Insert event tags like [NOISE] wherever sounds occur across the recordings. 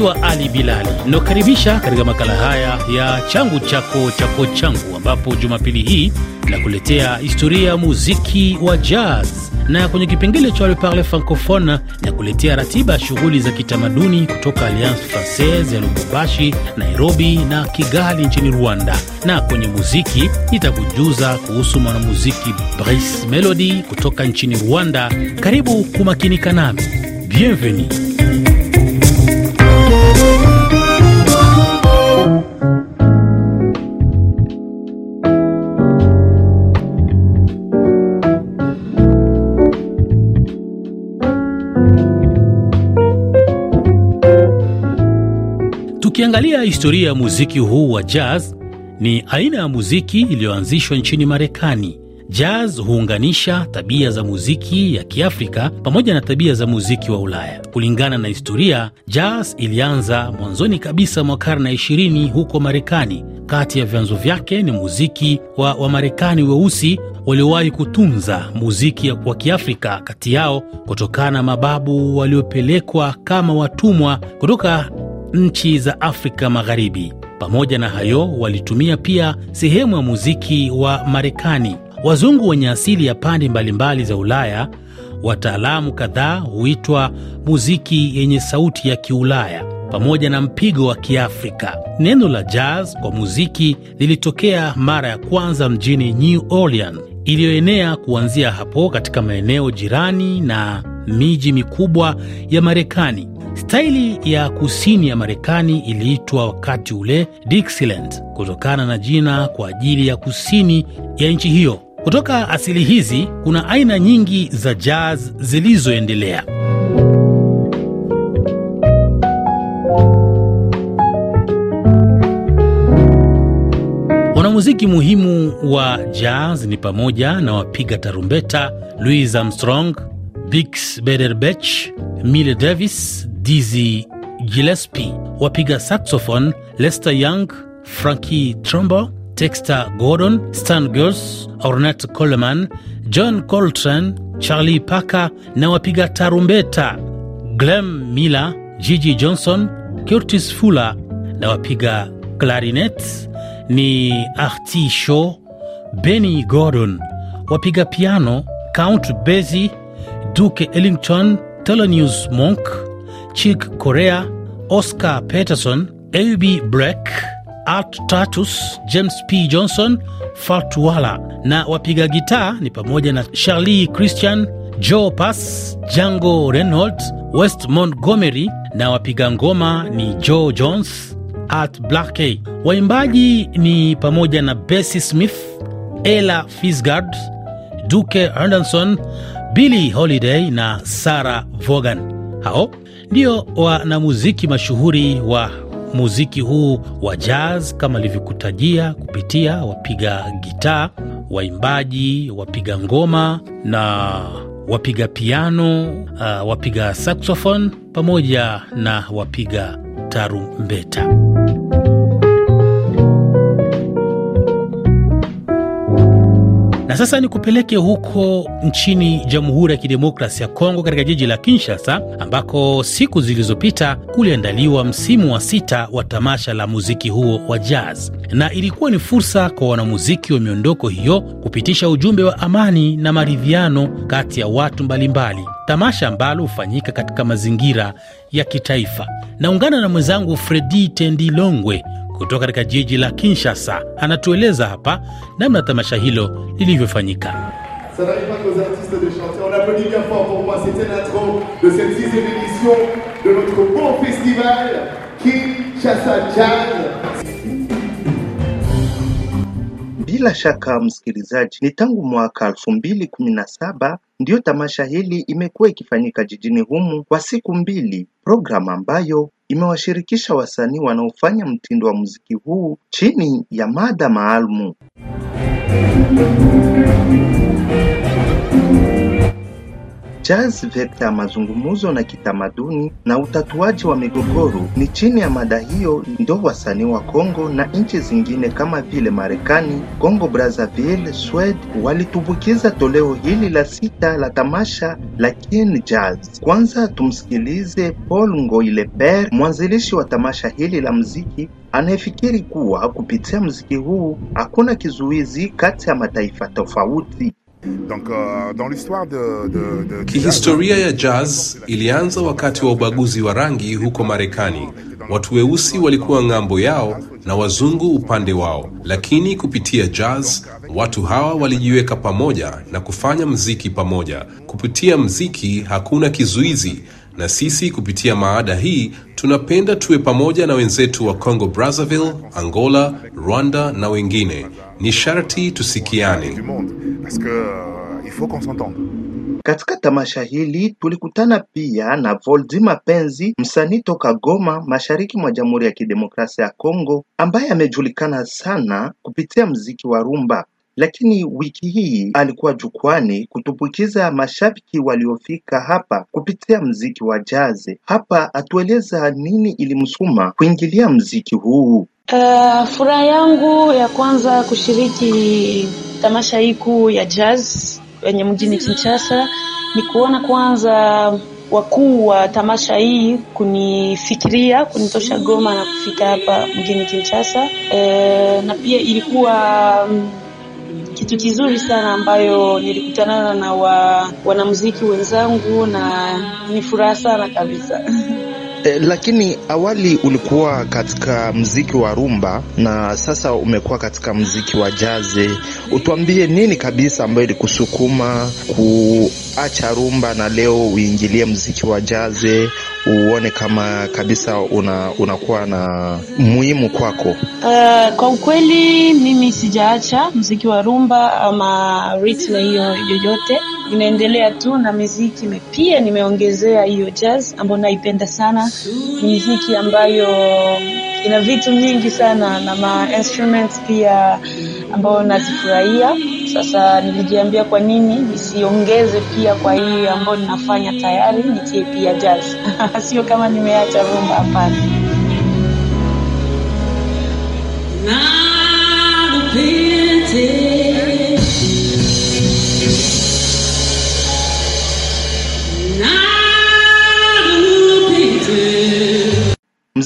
Naitwa Ali Bilali, nakukaribisha katika makala haya ya changu chako chako changu, ambapo Jumapili hii nakuletea historia ya muziki wa jazz, na kwenye kipengele cha Le Parle Francophone nakuletea ratiba ya shughuli za kitamaduni kutoka Alliance Francaise ya Lubumbashi, Nairobi na Kigali nchini Rwanda, na kwenye muziki itakujuza kuhusu mwanamuziki Brice Melody kutoka nchini Rwanda. Karibu kumakinika nami, bienvenue. Tukiangalia historia ya muziki huu wa jazz, ni aina ya muziki iliyoanzishwa nchini Marekani. Jazz huunganisha tabia za muziki ya Kiafrika pamoja na tabia za muziki wa Ulaya. Kulingana na historia, jazz ilianza mwanzoni kabisa mwa karne ya 20 huko Marekani. Kati ya vyanzo vyake ni muziki wa Wamarekani weusi waliowahi kutunza muziki wa Kiafrika, kati yao kutokana na mababu waliopelekwa kama watumwa kutoka nchi za Afrika Magharibi. Pamoja na hayo, walitumia pia sehemu ya muziki wa Marekani. Wazungu wenye asili ya pande mbalimbali za Ulaya, wataalamu kadhaa huitwa muziki yenye sauti ya Kiulaya pamoja na mpigo wa Kiafrika. Neno la jazz kwa muziki lilitokea mara ya kwanza mjini New Orleans, iliyoenea kuanzia hapo katika maeneo jirani na miji mikubwa ya Marekani. Staili ya kusini ya Marekani iliitwa wakati ule Dixieland kutokana na jina kwa ajili ya kusini ya nchi hiyo. Kutoka asili hizi kuna aina nyingi za jazz zilizoendelea. Wanamuziki muhimu wa jazz ni pamoja na wapiga tarumbeta Louis Armstrong, Bix Bederbech, Mile Davis, Dizzy Gillespie, wapiga saxophone Lester Young, Frankie Trumbo, Dexter Gordon, Stan Gers, Ornette Coleman, John Coltrane, Charlie Parker na wapiga tarumbeta Glenn Miller, Gigi Johnson, Curtis Fuller na wapiga clarinet ni Artie Shaw, Benny Gordon, wapiga piano Count Basie, Duke Ellington, Thelonious Monk, Chick Corea, Oscar Peterson, A.B. Breck, Art Tatus, James P. Johnson, Fatwala na wapiga gitaa ni pamoja na Charlie Christian, Joe Pass, Django Reinhardt, West Montgomery na wapiga ngoma ni Joe Jones, Art Blakey. Waimbaji ni pamoja na Bessie Smith, Ella Fitzgerald, Duke Henderson, Billie Holiday na Sarah Vaughan. Hao ndio wanamuziki mashuhuri wa muziki huu wa jazz kama alivyokutajia kupitia wapiga gitaa, waimbaji, wapiga ngoma na wapiga piano, uh, wapiga saxophone pamoja na wapiga tarumbeta. Na sasa ni kupeleke huko nchini Jamhuri ya Kidemokrasi ya Kongo, katika jiji la Kinshasa, ambako siku zilizopita kuliandaliwa msimu wa sita wa tamasha la muziki huo wa jazz, na ilikuwa ni fursa kwa wanamuziki wa miondoko hiyo kupitisha ujumbe wa amani na maridhiano kati ya watu mbalimbali, tamasha ambalo hufanyika katika mazingira ya kitaifa. Naungana na mwenzangu Fredi Tendilongwe kutoka katika jiji la Kinshasa anatueleza hapa namna tamasha hilo lilivyofanyika. Ça n'arrive pas qu'aux artistes de chanter. On applaudit bien fort pour moi. C'était l'intro de cette sixième édition de notre beau festival Kinshasa Jazz. Bila shaka msikilizaji, ni tangu mwaka elfu mbili kumi na saba ndiyo tamasha hili imekuwa ikifanyika jijini humu kwa siku mbili, programu ambayo imewashirikisha wasanii wanaofanya mtindo wa muziki huu chini ya mada maalumu. Jazz, vekta ya mazungumzo na kitamaduni na utatuaji wa migogoro. Ni chini ya mada hiyo ndo wasanii wa Kongo na nchi zingine kama vile Marekani, Congo Brazzaville, Sweden walitumbukiza toleo hili la sita la tamasha la Kin Jazz. Kwanza tumsikilize Paul Ngoileper, mwanzilishi wa tamasha hili la mziki anayefikiri kuwa kupitia mziki huu hakuna kizuizi kati ya mataifa tofauti. Uh, de, Kihistoria ya jazz ilianza wakati wa ubaguzi wa rangi huko Marekani. Watu weusi walikuwa ng'ambo yao na wazungu upande wao, lakini kupitia jazz watu hawa walijiweka pamoja na kufanya mziki pamoja. Kupitia mziki hakuna kizuizi, na sisi kupitia maada hii tunapenda tuwe pamoja na wenzetu wa Congo Brazzaville, Angola, Rwanda na wengine. Ni sharti tusikiane. Parce que euh, il faut qu'on s'entende. Katika tamasha hili tulikutana pia na Voldi Mapenzi, msanii toka Goma, mashariki mwa Jamhuri ya Kidemokrasia ya Kongo, ambaye amejulikana sana kupitia mziki wa rumba. Lakini wiki hii alikuwa jukwani kutubukiza mashabiki waliofika hapa kupitia mziki wa jaze. Hapa atueleza nini ilimsukuma kuingilia mziki huu. Uh, furaha yangu ya kwanza kushiriki tamasha hii kuu ya jazz wenye mjini Kinshasa ni kuona kwanza wakuu wa tamasha hii kunifikiria kunitosha Goma na kufika hapa mjini Kinshasa. Uh, na pia ilikuwa mm, kitu kizuri sana ambayo nilikutana na wa, wanamuziki wenzangu na ni furaha sana kabisa. [LAUGHS] E, lakini awali ulikuwa katika mziki wa rumba na sasa umekuwa katika mziki wa jaze. Utuambie nini kabisa ambayo ilikusukuma kuacha rumba na leo uingilie mziki wa jaze, uone kama kabisa una unakuwa na muhimu kwako? Uh, kwa ukweli mimi sijaacha mziki wa rumba ama ritme hiyo yoyote, inaendelea tu na miziki pia nimeongezea hiyo jazz ambayo naipenda sana. Ni miziki ambayo ina vitu nyingi sana na ma instruments pia ambayo nazifurahia. Sasa nilijiambia kwa nini nisiongeze pia kwa hii ambayo ninafanya tayari, nitie pia jazz [LAUGHS] sio kama nimeacha rumba, hapana.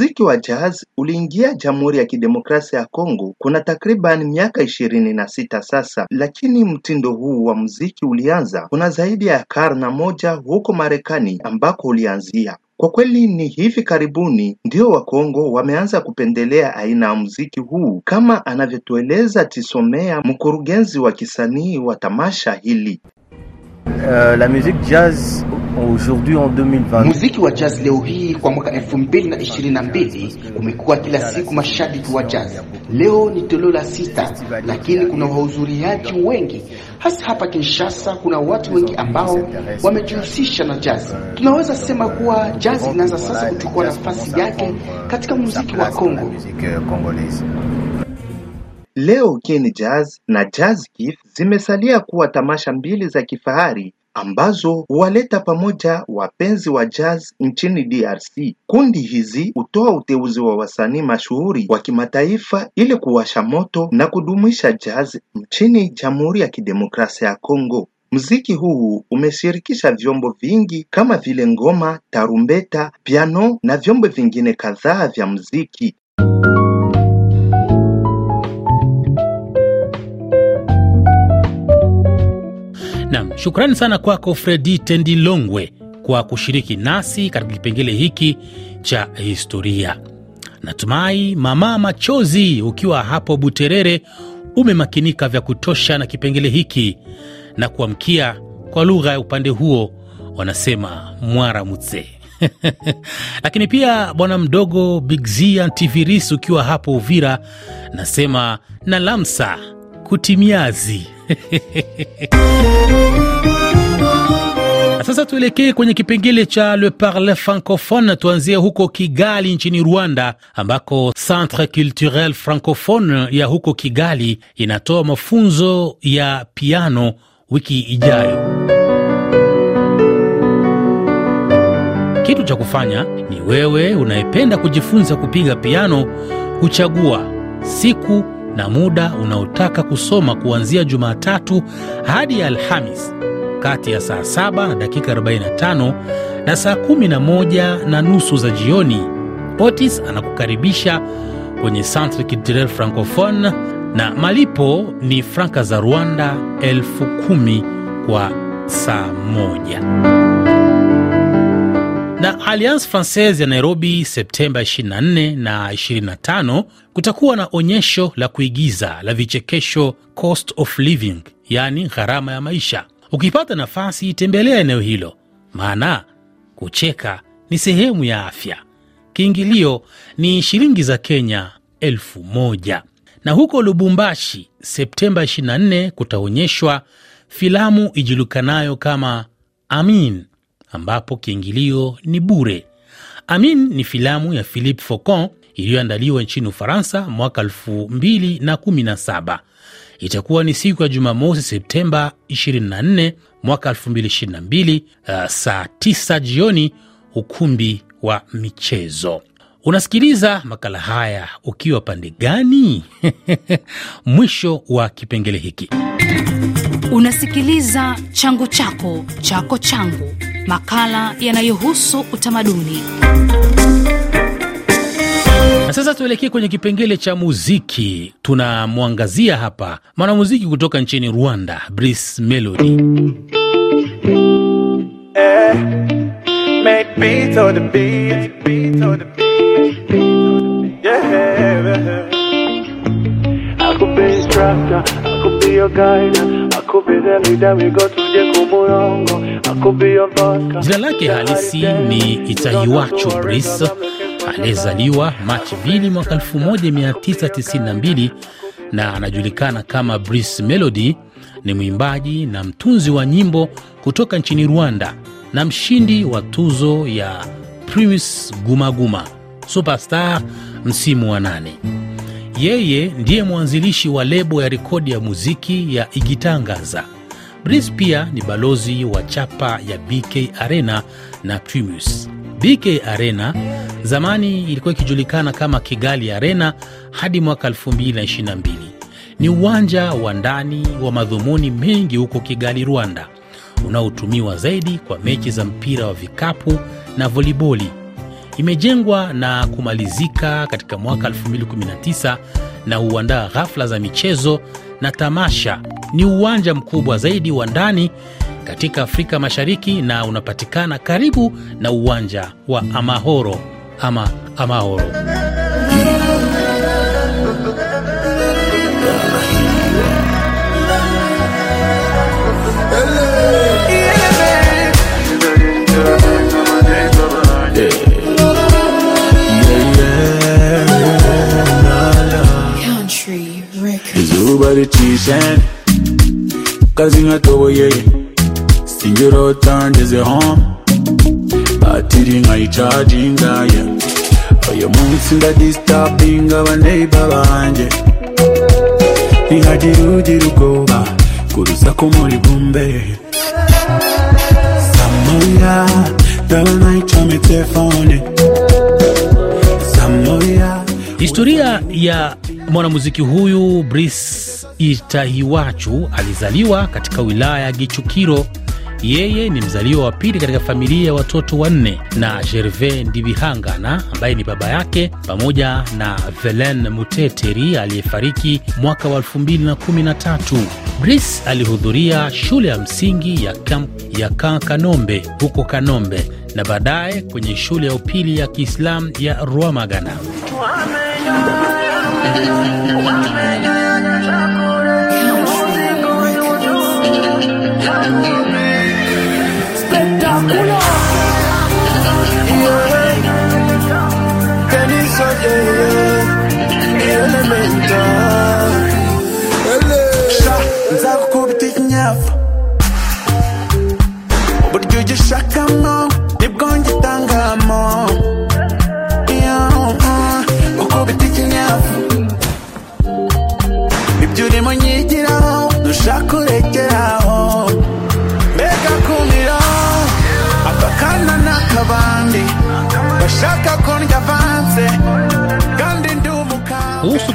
Mziki wa jazz uliingia Jamhuri ya Kidemokrasia ya Kongo kuna takriban miaka ishirini na sita sasa, lakini mtindo huu wa mziki ulianza kuna zaidi ya karna moja huko Marekani ambako ulianzia. Kwa kweli ni hivi karibuni ndio Wakongo wameanza kupendelea aina ya muziki huu, kama anavyotueleza Tisomea, mkurugenzi wa kisanii wa tamasha hili. Euh, la musique jazz aujourd'hui en 2020 Muziki wa jazz leo hii kwa mwaka 2022 kumekuwa kila siku mashabiki wa jazz. Leo ni toleo la sita, lakini kuna wahudhuriaji wengi, hasa hapa Kinshasa. Kuna watu wengi ambao wamejihusisha na jazz. Tunaweza sema kuwa jazz inaanza sasa kuchukua nafasi yake katika muziki wa Kongo. Leo Ken Jazz na Jazz Kif zimesalia kuwa tamasha mbili za kifahari ambazo huwaleta pamoja wapenzi wa jazz nchini DRC. Kundi hizi hutoa uteuzi wa wasanii mashuhuri wa kimataifa ili kuwasha moto na kudumisha jazz nchini Jamhuri ya Kidemokrasia ya Kongo. Mziki huu umeshirikisha vyombo vingi kama vile ngoma, tarumbeta, piano na vyombo vingine kadhaa vya mziki. Shukrani sana kwako Fredi Tendilongwe kwa kushiriki nasi katika kipengele hiki cha historia. Natumai mama machozi ukiwa hapo Buterere umemakinika vya kutosha na kipengele hiki na kuamkia kwa lugha ya upande huo wanasema mwara mutse [LAUGHS] lakini pia bwana mdogo Bigzia Ntiviris ukiwa hapo Uvira nasema na lamsa kutimiazi [LAUGHS] Sasa tuelekee kwenye kipengele cha Le Parle Francophone. Tuanzie huko Kigali nchini Rwanda, ambako Centre Culturel Francophone ya huko Kigali inatoa mafunzo ya piano wiki ijayo. Kitu cha kufanya ni wewe unayependa kujifunza kupiga piano kuchagua siku na muda unaotaka kusoma kuanzia Jumatatu hadi Alhamis kati ya saa 7 na dakika 45 na saa 11 na nusu za jioni. Otis anakukaribisha kwenye Centre Culturel Francophone na malipo ni franka za Rwanda elfu kumi kwa saa moja. Na Alliance Francaise ya Nairobi Septemba 24 na 25 kutakuwa na onyesho la kuigiza la vichekesho Cost of Living, yaani gharama ya maisha. Ukipata nafasi, tembelea eneo hilo, maana kucheka ni sehemu ya afya. Kiingilio ni shilingi za Kenya elfu moja. Na huko Lubumbashi Septemba 24 kutaonyeshwa filamu ijulikanayo kama Amin ambapo kiingilio ni bure. Amin ni filamu ya Philippe Faucon iliyoandaliwa nchini Ufaransa mwaka 2017. Itakuwa ni siku ya Jumamosi Septemba 24 mwaka 2022, uh, saa 9 jioni, ukumbi wa michezo. Unasikiliza makala haya ukiwa pande gani? [LAUGHS] Mwisho wa kipengele hiki. Unasikiliza changu chako chako changu, makala yanayohusu utamaduni. Na sasa tuelekee kwenye kipengele cha muziki. Tunamwangazia hapa mwanamuziki kutoka nchini Rwanda, bris Melody. Make beats on the beat, beats on the beat, yeah. Could be instructor, I could be your guide, I could be the leader, we go to your vodka. Jina lake halisi ni Itahiwacho Brice aliyezaliwa Machi 2 mwaka 1992 na anajulikana kama Brice Melody. Ni mwimbaji na mtunzi wa nyimbo kutoka nchini Rwanda na mshindi wa tuzo ya Primus Gumaguma Superstar msimu wa nane. Yeye ndiye mwanzilishi wa lebo ya rekodi ya muziki ya Igitangaza. Brice pia ni balozi wa chapa ya BK Arena na Primus. BK Arena zamani ilikuwa ikijulikana kama Kigali Arena hadi mwaka 2022. Ni uwanja wa ndani wa madhumuni mengi huko Kigali, Rwanda, unaotumiwa zaidi kwa mechi za mpira wa vikapu na voliboli. Imejengwa na kumalizika katika mwaka 2019 na huandaa ghafla za michezo na tamasha. Ni uwanja mkubwa zaidi wa ndani katika Afrika Mashariki na unapatikana karibu na uwanja wa Amahoro ama Amahoro. Izuba ricishe kazi nkatoboye sinjirota ngeze home. Batiri nkayicagingaye uyu munsi ndadistabinga abaneiba banje ntihagire ugira ubwoba ku rusaku muri bumbe. Samoya Ndabona nayicometse fone samoya Historia ya mwanamuziki huyu Brice Itahiwachu alizaliwa katika wilaya ya Gichukiro. Yeye ni mzaliwa wa pili katika familia ya watoto wanne na Gervais Ndibihangana ambaye ni baba yake pamoja na Velen Muteteri aliyefariki mwaka wa 2013. Brice alihudhuria shule ya msingi ya kamp ya Kankanombe huko Kanombe na baadaye kwenye shule ya upili ya Kiislamu ya Rwamagana. Espectacular. Yeah. Tenés yeah, yeah. elemento.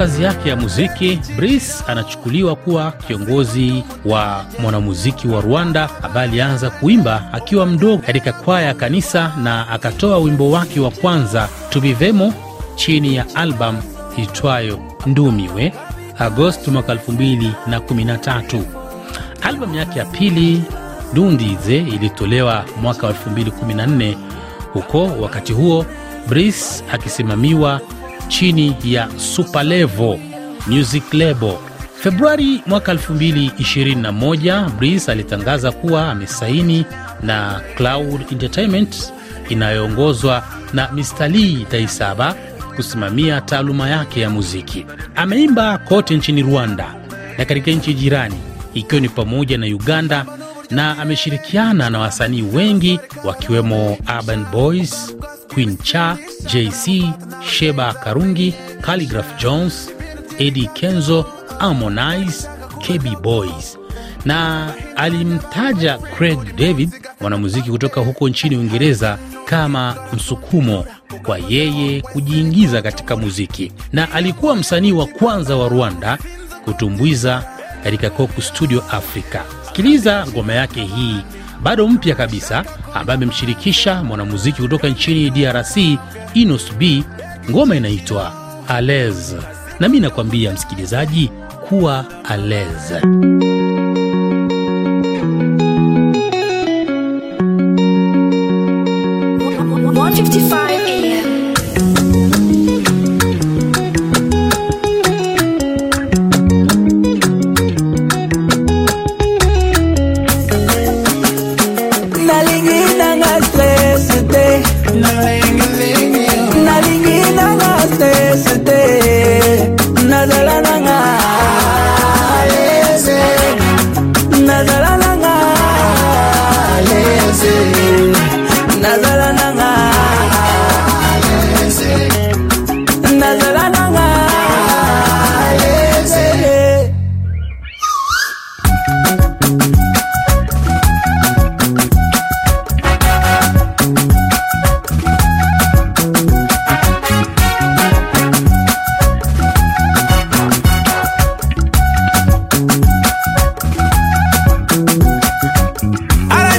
Kazi yake ya muziki, Brice anachukuliwa kuwa kiongozi wa mwanamuziki wa Rwanda ambaye alianza kuimba akiwa mdogo katika kwaya ya kanisa na akatoa wimbo wake wa kwanza Tubivemo chini ya albamu itwayo Ndumiwe Agosti mwaka 2013. Albamu yake ya pili Dundize ilitolewa mwaka wa 2014 huko, wakati huo Brice akisimamiwa chini ya Superlevel Music Label. Februari mwaka 2021 Breeze alitangaza kuwa amesaini na Cloud Entertainment inayoongozwa na Mr. Lee Taisaba kusimamia taaluma yake ya muziki. Ameimba kote nchini Rwanda na katika nchi jirani ikiwa ni pamoja na Uganda na ameshirikiana na wasanii wengi wakiwemo Urban Boys, Queen Cha, JC, Sheba Karungi, Calligraph Jones, Eddie Kenzo, Harmonize, KB Boys na alimtaja Craig David, mwanamuziki kutoka huko nchini Uingereza, kama msukumo kwa yeye kujiingiza katika muziki, na alikuwa msanii wa kwanza wa Rwanda kutumbuiza katika Coke Studio Africa. Sikiliza ngoma yake hii bado mpya kabisa, ambaye amemshirikisha mwanamuziki kutoka nchini DRC Inos B. Ngoma inaitwa Alez, na mi nakwambia msikilizaji kuwa Alez.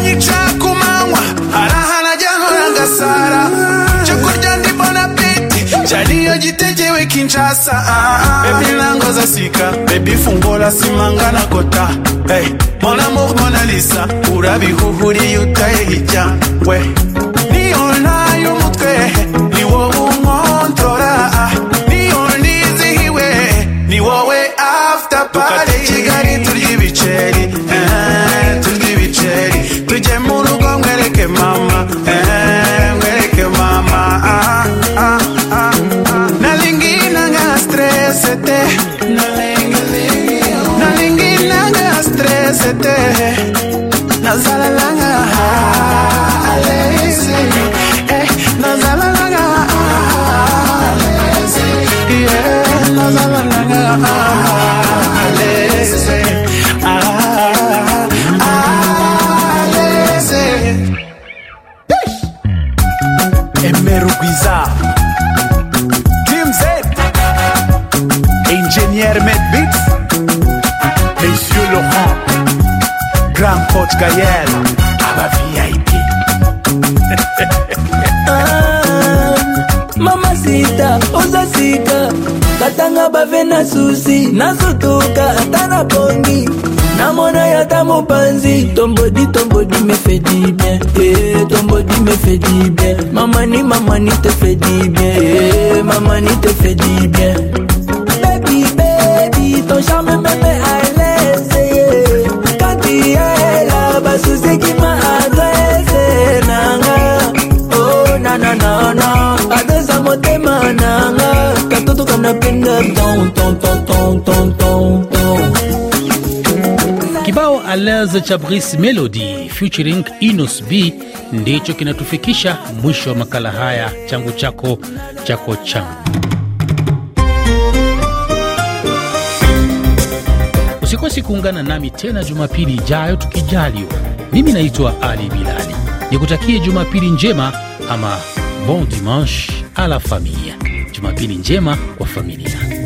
Aranyica ku manywa arahana ajya nkora cyo kurya ndi bona peti cyariyo gitegewe kinshasa. Bebi nangoza sika bebi fungola simangana kota. Hey, mon amour mona lisa urabihuhuriye utaye hijya we katanga bave na susi nasutuka ata na pongi namona yata mopanzi tombodi tombodi me fait du bien. Eh, tombodi me fait du bien. Mamani mamani te fait du bien. Eh, mamani te fait du bien Kibao Alez cha Brice Melody featuring Inos B ndicho kinatufikisha mwisho wa makala haya changu chako chako changu. Usikosi kuungana nami tena Jumapili ijayo tukijaliwa. Mimi naitwa Ali Bilali, nikutakie Jumapili njema ama bon dimanche a la famille. Jumapili njema kwa familia.